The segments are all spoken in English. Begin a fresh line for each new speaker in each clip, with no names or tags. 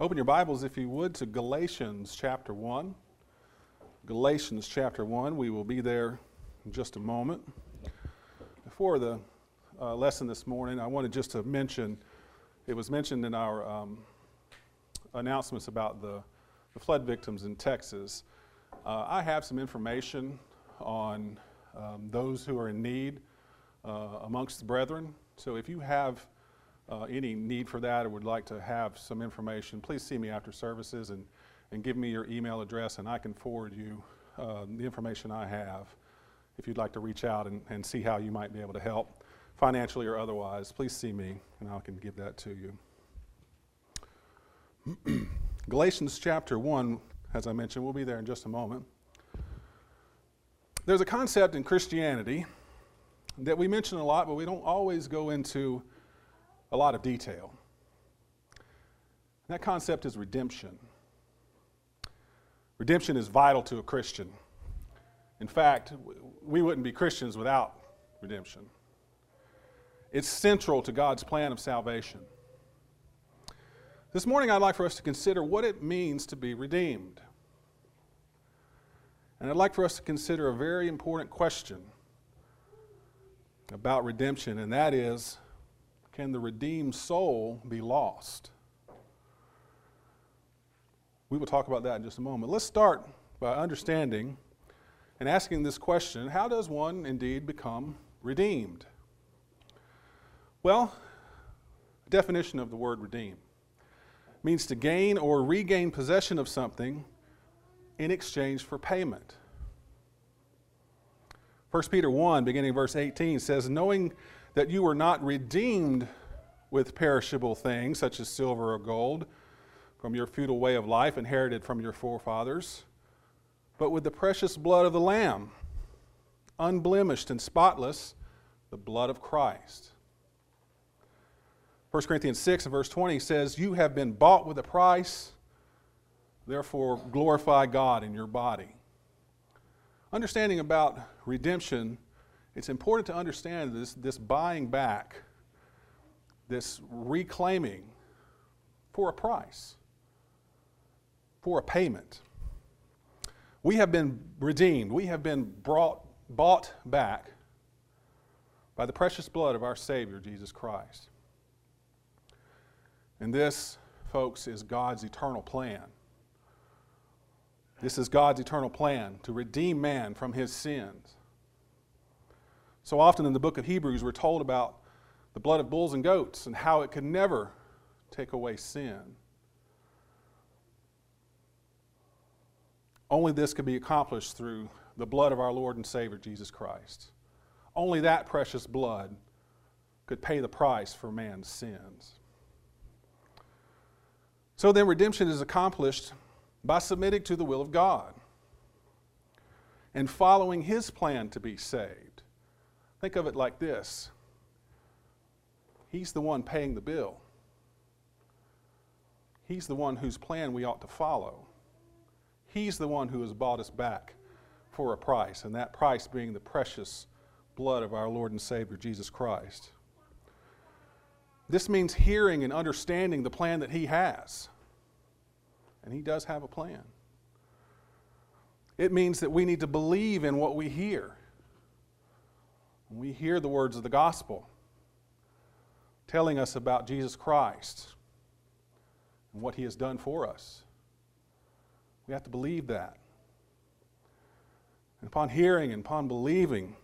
Open your Bibles, if you would, to Galatians chapter 1. Galatians chapter 1. We will be there in just a moment. Before the uh, lesson this morning, I wanted just to mention it was mentioned in our um, announcements about the, the, flood victims in Texas. Uh, I have some information on um, those who are in need uh, amongst the brethren. So if you have uh, any need for that or would like to have some information, please see me after services and, and give me your email address, and I can forward you uh, the information I have if you'd like to reach out and, and see how you might be able to help financially or otherwise. Please see me, and I can give that to you. Galatians chapter 1, as I mentioned, we'll be there in just a moment. There's a concept in Christianity that we mention a lot, but we don't always go into a lot of detail. That concept is redemption. Redemption is vital to a Christian. In fact, we wouldn't be Christians without redemption. It's central to God's plan of salvation. This morning, I'd like for us to consider what it means to be redeemed. And I'd like for us to consider a very important question about redemption, and that is can the redeemed soul be lost? We will talk about that in just a moment. Let's start by understanding and asking this question how does one indeed become redeemed? Well, definition of the word redeem means to gain or regain possession of something in exchange for payment. 1 Peter 1, beginning verse 18, says, Knowing that you were not redeemed with perishable things, such as silver or gold, from your futile way of life inherited from your forefathers, but with the precious blood of the Lamb, unblemished and spotless, the blood of Christ. 1 Corinthians 6 and verse 20 says, You have been bought with a price, therefore glorify God in your body. Understanding about redemption, it's important to understand this, this buying back, this reclaiming for a price, for a payment. We have been redeemed, we have been brought, bought back by the precious blood of our Savior, Jesus Christ. And this, folks, is God's eternal plan. This is God's eternal plan to redeem man from his sins. So often in the book of Hebrews, we're told about the blood of bulls and goats and how it could never take away sin. Only this could be accomplished through the blood of our Lord and Savior, Jesus Christ. Only that precious blood could pay the price for man's sins. So then, redemption is accomplished by submitting to the will of God and following His plan to be saved. Think of it like this He's the one paying the bill, He's the one whose plan we ought to follow. He's the one who has bought us back for a price, and that price being the precious blood of our Lord and Savior Jesus Christ. This means hearing and understanding the plan that He has. And He does have a plan. It means that we need to believe in what we hear. When we hear the words of the gospel telling us about Jesus Christ and what He has done for us, we have to believe that. And upon hearing and upon believing,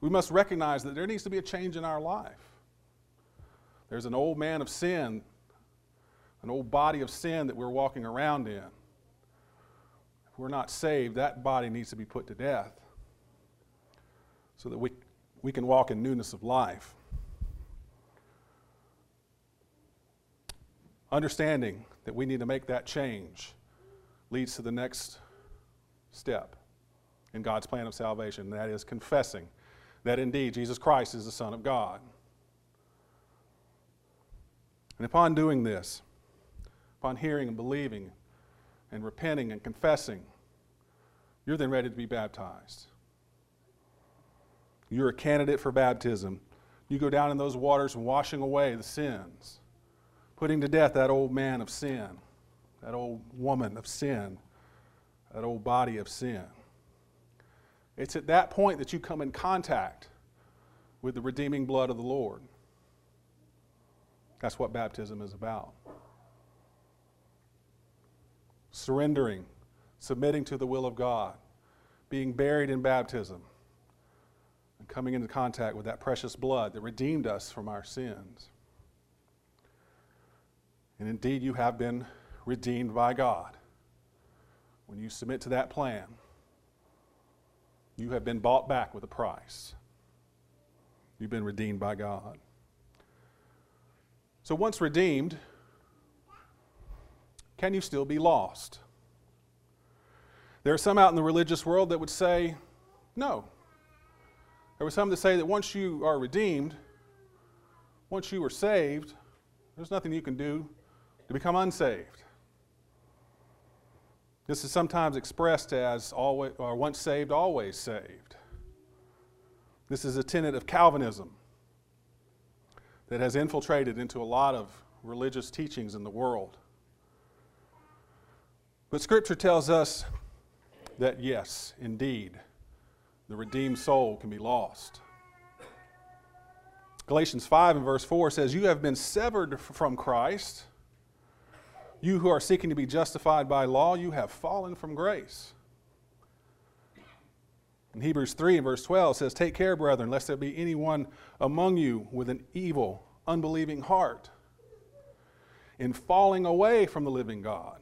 we must recognize that there needs to be a change in our life. There's an old man of sin an old body of sin that we're walking around in. If we're not saved, that body needs to be put to death so that we, we can walk in newness of life. Understanding that we need to make that change leads to the next step in God's plan of salvation, and that is confessing that indeed Jesus Christ is the Son of God. And upon doing this, upon hearing and believing and repenting and confessing, you're then ready to be baptized. You're a candidate for baptism. You go down in those waters and washing away the sins, putting to death that old man of sin, that old woman of sin, that old body of sin. It's at that point that you come in contact with the redeeming blood of the Lord. That's what baptism is about. Surrendering, submitting to the will of God, being buried in baptism, coming into contact with that precious blood that redeemed us from our sins. And indeed, you have been redeemed by God. When you submit to that plan, you have been bought back with a price. You've been redeemed by God. So, once redeemed, can you still be lost? There are some out in the religious world that would say, no. There were some that say that once you are redeemed, once you are saved, there's nothing you can do to become unsaved. This is sometimes expressed as always, or once saved, always saved. This is a tenet of Calvinism that has infiltrated into a lot of religious teachings in the world. But Scripture tells us that yes, indeed, the redeemed soul can be lost. Galatians 5 and verse 4 says, You have been severed from Christ you who are seeking to be justified by law, you have fallen from grace. In Hebrews 3 and verse 12 says, Take care, brethren, lest there be anyone among you with an evil, unbelieving heart, in falling away from the living God.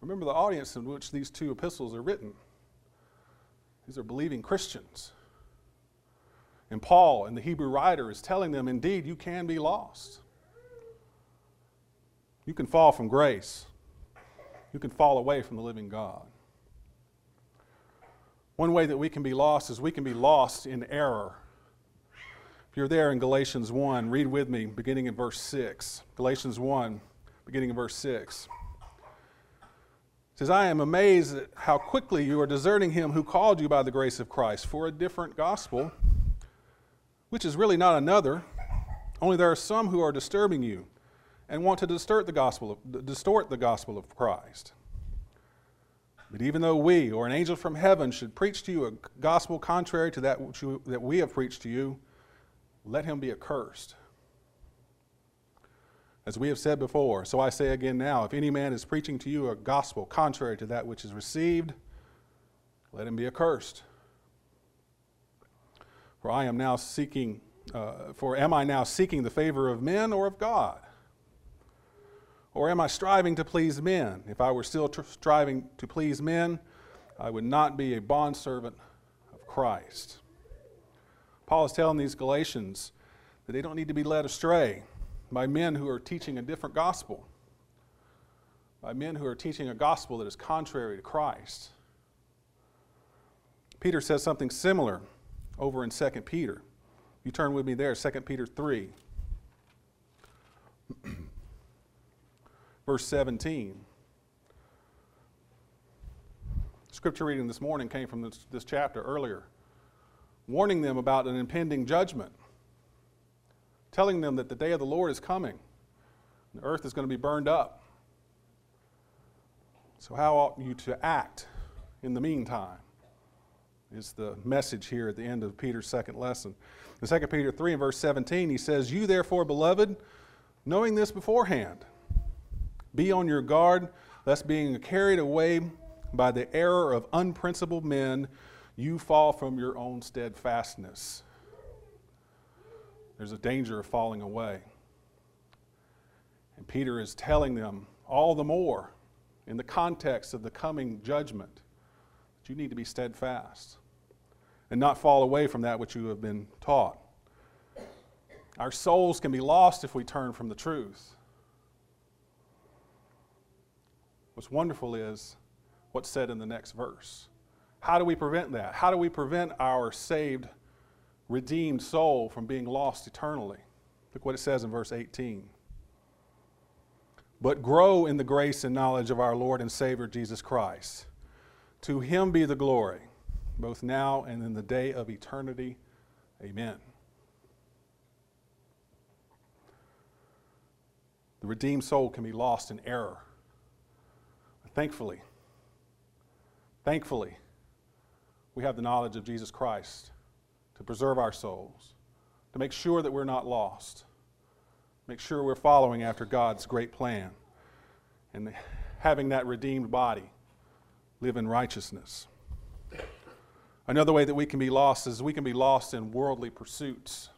Remember the audience in which these two epistles are written. These are believing Christians. And Paul and the Hebrew writer is telling them, indeed, you can be lost. You can fall from grace. You can fall away from the living God. One way that we can be lost is we can be lost in error. If you're there in Galatians 1, read with me beginning in verse 6. Galatians 1, beginning in verse 6. Says, I am amazed at how quickly you are deserting him who called you by the grace of Christ for a different gospel, which is really not another, only there are some who are disturbing you and want to distort the gospel of, distort the gospel of Christ. But even though we or an angel from heaven should preach to you a gospel contrary to that which you, that we have preached to you, let him be accursed. As we have said before, so I say again now if any man is preaching to you a gospel contrary to that which is received, let him be accursed. For I am now seeking, uh, for am I now seeking the favor of men or of God? Or am I striving to please men? If I were still tr- striving to please men, I would not be a bondservant of Christ. Paul is telling these Galatians that they don't need to be led astray by men who are teaching a different gospel, by men who are teaching a gospel that is contrary to Christ. Peter says something similar over in 2 Peter. You turn with me there, 2 Peter 3. verse 17. Scripture reading this morning came from this, this chapter earlier, warning them about an impending judgment, telling them that the day of the Lord is coming. The earth is going to be burned up. So, how ought you to act in the meantime? Is the message here at the end of Peter's second lesson. In 2 Peter 3 and verse 17, he says, You therefore, beloved, knowing this beforehand, be on your guard, lest being carried away by the error of unprincipled men, you fall from your own steadfastness. There's a danger of falling away. And Peter is telling them all the more in the context of the coming judgment that you need to be steadfast and not fall away from that which you have been taught. Our souls can be lost if we turn from the truth. What's wonderful is what's said in the next verse. How do we prevent that? How do we prevent our saved, redeemed soul from being lost eternally? Look what it says in verse 18. But grow in the grace and knowledge of our Lord and Savior Jesus Christ. To him be the glory, both now and in the day of eternity. Amen. the redeemed soul can be lost in error. Thankfully, thankfully, we have the knowledge of Jesus Christ to preserve our souls, to make sure that we're not lost, make sure we're following after God's great plan, and having that redeemed body live in righteousness. Another way that we can be lost is we can be lost in worldly pursuits.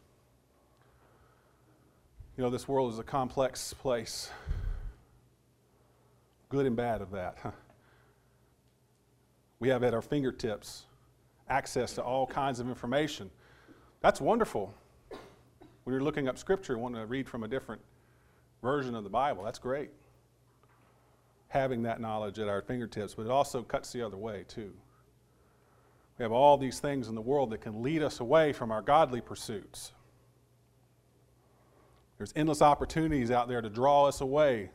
You know, this world is a complex place, good and bad of that. We have at our fingertips access to all kinds of information. That's wonderful. When you're looking up scripture, and wanting to read from a different version of the Bible, that's great. Having that knowledge at our fingertips, but it also cuts the other way, too. We have all these things in the world that can lead us away from our godly pursuits. There's endless opportunities out there to draw us away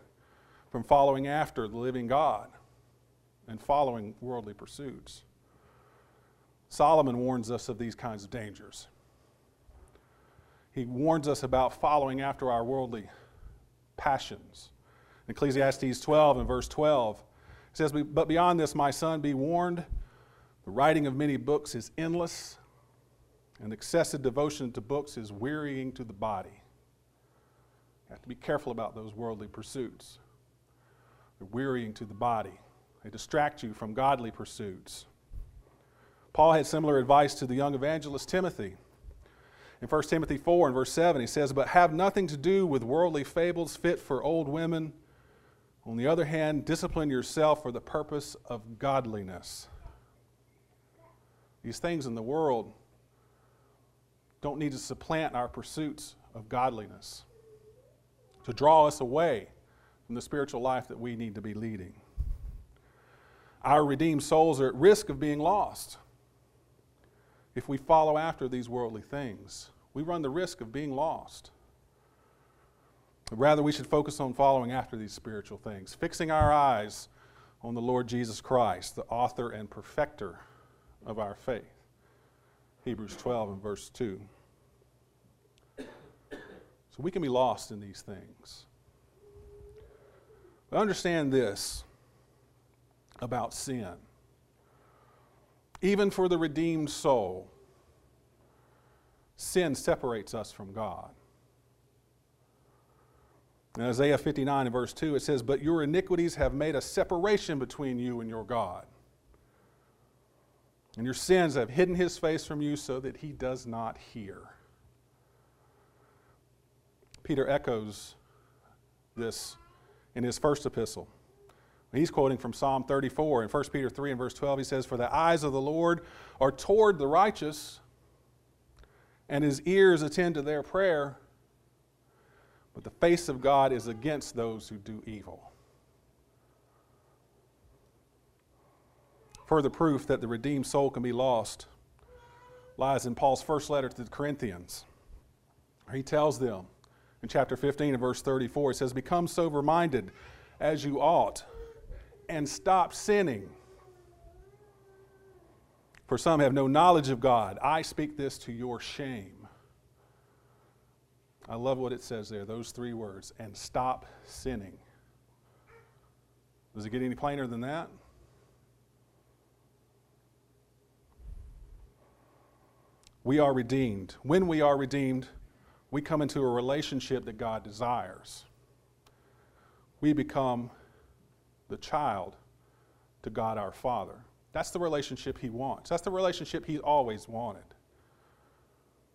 from following after the living God and following worldly pursuits. Solomon warns us of these kinds of dangers. He warns us about following after our worldly passions. In Ecclesiastes 12 and verse 12, it says, But beyond this, my son, be warned the writing of many books is endless, and excessive devotion to books is wearying to the body. You have to be careful about those worldly pursuits. They're wearying to the body, they distract you from godly pursuits. Paul had similar advice to the young evangelist Timothy. In 1 Timothy 4 and verse 7, he says, But have nothing to do with worldly fables fit for old women. On the other hand, discipline yourself for the purpose of godliness. These things in the world don't need to supplant our pursuits of godliness, to draw us away from the spiritual life that we need to be leading. Our redeemed souls are at risk of being lost if we follow after these worldly things. We run the risk of being lost. Rather, we should focus on following after these spiritual things, fixing our eyes on the Lord Jesus Christ, the author and perfecter of our faith. Hebrews 12 and verse 2. So we can be lost in these things. But understand this about sin. Even for the redeemed soul, sin separates us from God. In Isaiah 59 and verse 2, it says, But your iniquities have made a separation between you and your God. And your sins have hidden his face from you so that he does not hear. Peter echoes this in his first epistle. He's quoting from Psalm 34. In 1 Peter 3 and verse 12, he says, For the eyes of the Lord are toward the righteous, and his ears attend to their prayer, but the face of God is against those who do evil. Further proof that the redeemed soul can be lost lies in Paul's first letter to the Corinthians. He tells them in chapter 15 and verse 34, he says, Become sober minded as you ought, and stop sinning. For some have no knowledge of God. I speak this to your shame. I love what it says there, those three words, and stop sinning. Does it get any plainer than that? we are redeemed. When we are redeemed, we come into a relationship that God desires. We become the child to God our Father. That's the relationship He wants. That's the relationship He's always wanted.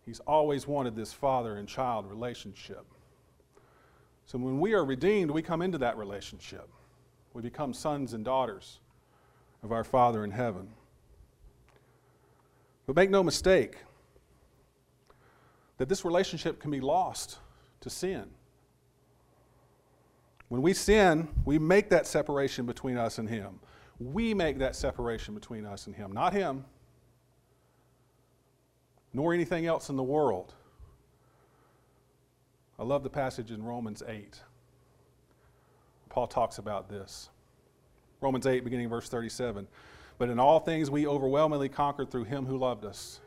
He's always wanted this father and child relationship. So when we are redeemed, we come into that relationship. We become sons and daughters of our Father in heaven. But make no mistake, that this relationship can be lost to sin. When we sin, we make that separation between us and Him. We make that separation between us and Him, not Him, nor anything else in the world. I love the passage in Romans 8. Paul talks about this. Romans 8, beginning verse 37. But in all things we overwhelmingly conquered through him who loved us.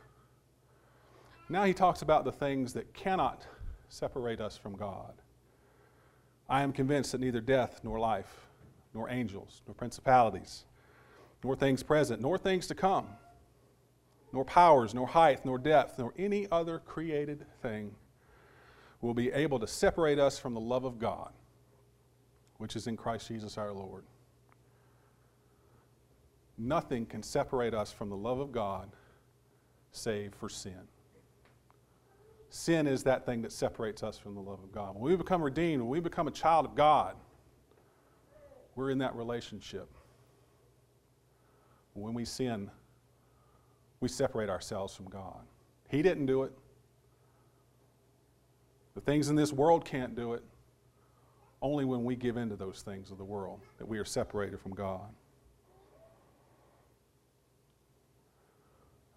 Now he talks about the things that cannot separate us from God. I am convinced that neither death nor life, nor angels, nor principalities, nor things present, nor things to come, nor powers, nor height, nor depth, nor any other created thing will be able to separate us from the love of God, which is in Christ Jesus our Lord. Nothing can separate us from the love of God save for sin. Sin is that thing that separates us from the love of God. When we become redeemed, when we become a child of God, we're in that relationship. When we sin, we separate ourselves from God. He didn't do it. The things in this world can't do it. Only when we give in to those things of the world that we are separated from God.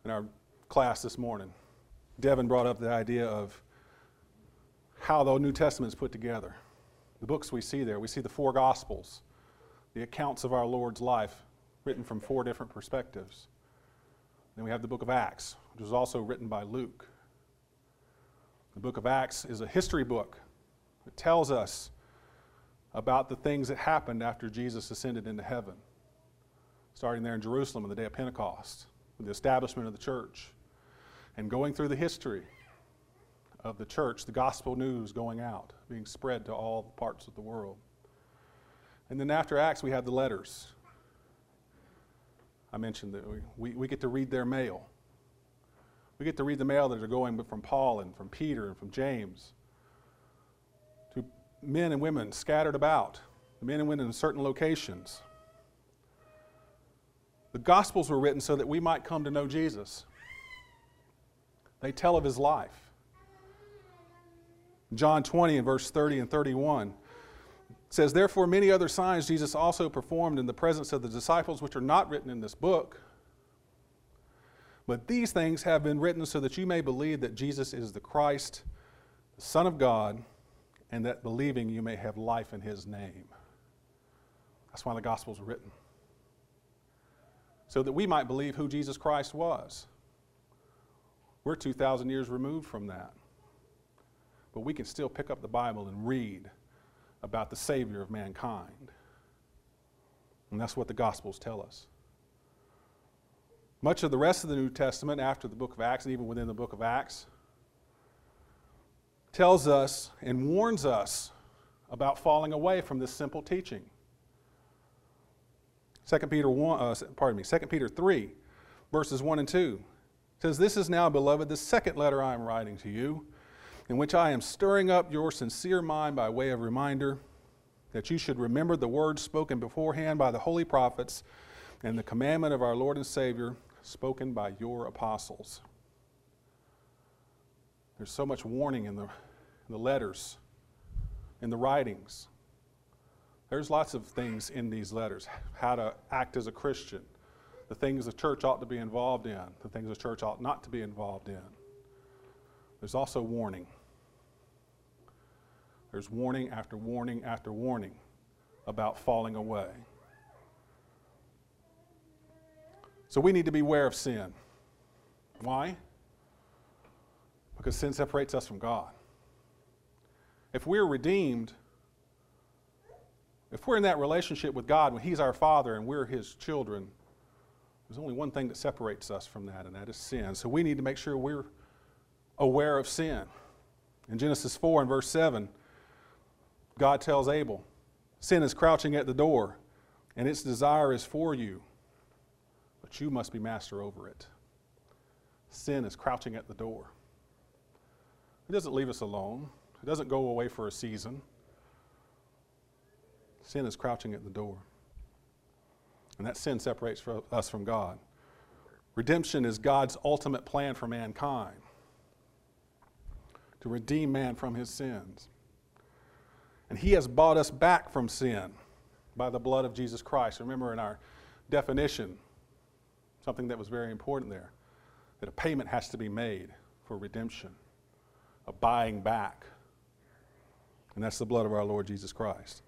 In our class this morning, Devin brought up the idea of how the New Testament is put together. The books we see there, we see the four Gospels, the accounts of our Lord's life written from four different perspectives. Then we have the book of Acts, which was also written by Luke. The book of Acts is a history book. It tells us about the things that happened after Jesus ascended into heaven, starting there in Jerusalem on the day of Pentecost, with the establishment of the church, and going through the history of the church, the gospel news going out, being spread to all parts of the world. And then after Acts, we have the letters. I mentioned that we, we, we get to read their mail. We get to read the mail that are going from Paul and from Peter and from James to men and women scattered about, men and women in certain locations. The Gospels were written so that we might come to know Jesus. They tell of his life. John 20 and verse 30 and 31 says, Therefore, many other signs Jesus also performed in the presence of the disciples, which are not written in this book. But these things have been written so that you may believe that Jesus is the Christ, the Son of God, and that believing you may have life in his name. That's why the Gospels were written. So that we might believe who Jesus Christ was. We're 2,000 years removed from that. But we can still pick up the Bible and read about the Savior of mankind. And that's what the Gospels tell us. Much of the rest of the New Testament, after the book of Acts, and even within the book of Acts, tells us and warns us about falling away from this simple teaching. 2 Peter 1, uh, pardon me, 2 Peter 3, verses 1 and 2 says, This is now, beloved, the second letter I am writing to you in which I am stirring up your sincere mind by way of reminder that you should remember the words spoken beforehand by the holy prophets and the commandment of our Lord and Savior spoken by your apostles. There's so much warning in the, in the letters, in the writings. There's lots of things in these letters how to act as a Christian, the things the church ought to be involved in, the things the church ought not to be involved in. There's also warning. There's warning after warning after warning about falling away. So we need to be aware of sin. Why? Because sin separates us from God. If we're redeemed, if we're in that relationship with God when He's our Father and we're His children, there's only one thing that separates us from that, and that is sin. So we need to make sure we're aware of sin. In Genesis 4 and verse 7, God tells Abel, Sin is crouching at the door, and its desire is for you, but you must be master over it. Sin is crouching at the door. It doesn't leave us alone, it doesn't go away for a season. Sin is crouching at the door. And that sin separates us from God. Redemption is God's ultimate plan for mankind to redeem man from his sins. And he has bought us back from sin by the blood of Jesus Christ. Remember in our definition, something that was very important there, that a payment has to be made for redemption, a buying back. And that's the blood of our Lord Jesus Christ.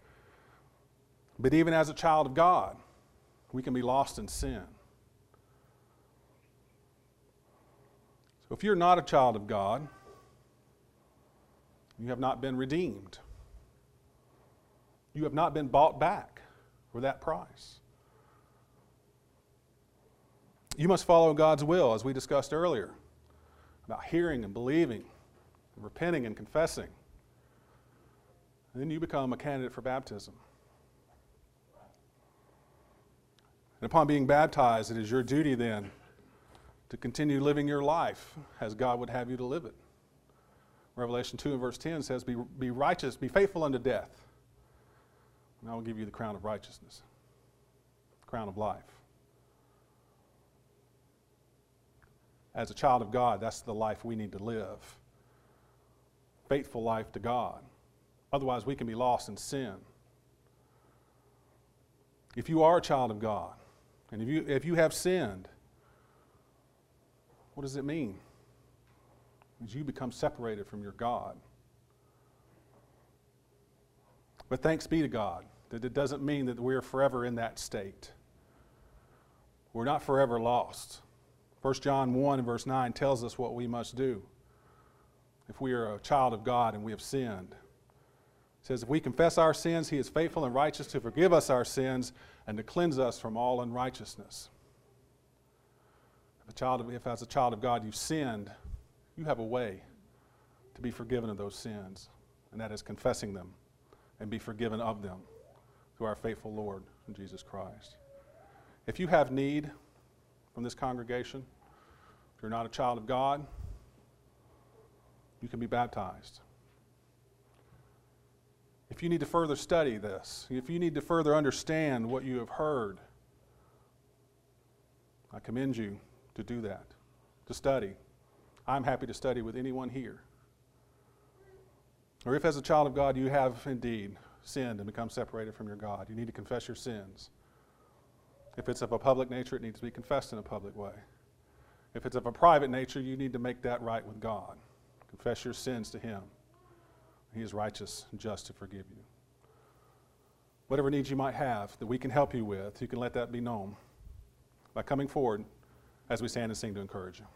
But even as a child of God, we can be lost in sin. So if you're not a child of God, you have not been redeemed. You have not been bought back for that price. You must follow God's will, as we discussed earlier, about hearing and believing, and repenting and confessing. And then you become a candidate for baptism. And upon being baptized, it is your duty then to continue living your life as God would have you to live it. Revelation 2 and verse 10 says, Be, be righteous, be faithful unto death, and I will give you the crown of righteousness, crown of life. As a child of God, that's the life we need to live. Faithful life to God. Otherwise, we can be lost in sin. If you are a child of God, and if you, if you have sinned, what does it mean? It you become separated from your God. But thanks be to God that it doesn't mean that we're forever in that state. We're not forever lost. 1 John 1 and verse 9 tells us what we must do if we are a child of God and we have sinned. Says, If we confess our sins, he is faithful and righteous to forgive us our sins and to cleanse us from all unrighteousness. If, a child of, if as a child of God you've sinned, you have a way to be forgiven of those sins, and that is confessing them and be forgiven of them through our faithful Lord Jesus Christ. If you have need from this congregation, if you're not a child of God, you can be baptized. If you need to further study this, if you need to further understand what you have heard, I commend you to do that, to study. I'm happy to study with anyone here. Or if, as a child of God, you have indeed sinned and become separated from your God, you need to confess your sins. If it's of a public nature, it needs to be confessed in a public way. If it's of a private nature, you need to make that right with God. Confess your sins to Him. He is righteous and just to forgive you. Whatever needs you might have that we can help you with, you can let that be known by coming forward as we stand and sing to encourage you.